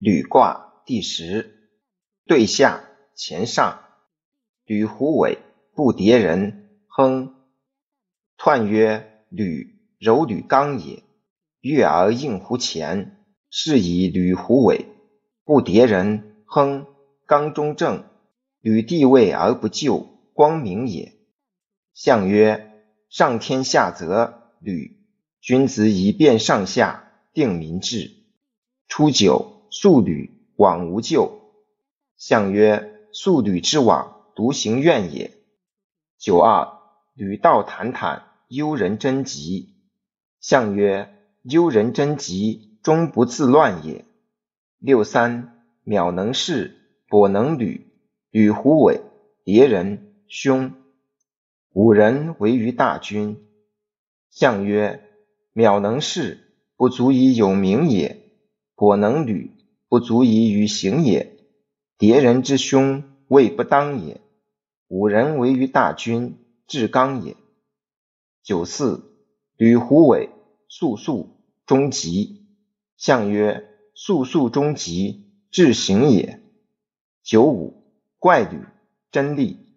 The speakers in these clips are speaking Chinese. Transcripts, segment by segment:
履卦第十，对下乾上，履虎尾，不迭人，亨。彖曰：履，柔履刚也。跃而应乎前，是以履虎尾，不迭人，亨。刚中正，履地位而不就，光明也。象曰：上天下泽，履。君子以辨上下，定民志。初九，素履，往无咎。象曰：素履之往，独行怨也。九二，履道坦坦，忧人贞吉。象曰：忧人贞吉，终不自乱也。六三，渺能视，跛能履，履虎尾，迭人，凶。五人为于大军。象曰：渺能视，不足以有名也；跛能履，不足以与行也。敌人之凶，未不当也。五人为于大军，至刚也。九四，履胡尾，速速终吉。象曰：速速终吉，至行也。九五，怪履，真利。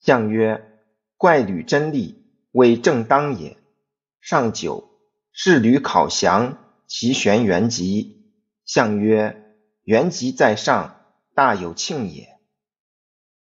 象曰：怪履真利。为正当也。上九，士履考降，其玄元吉。相曰：元吉在上，大有庆也。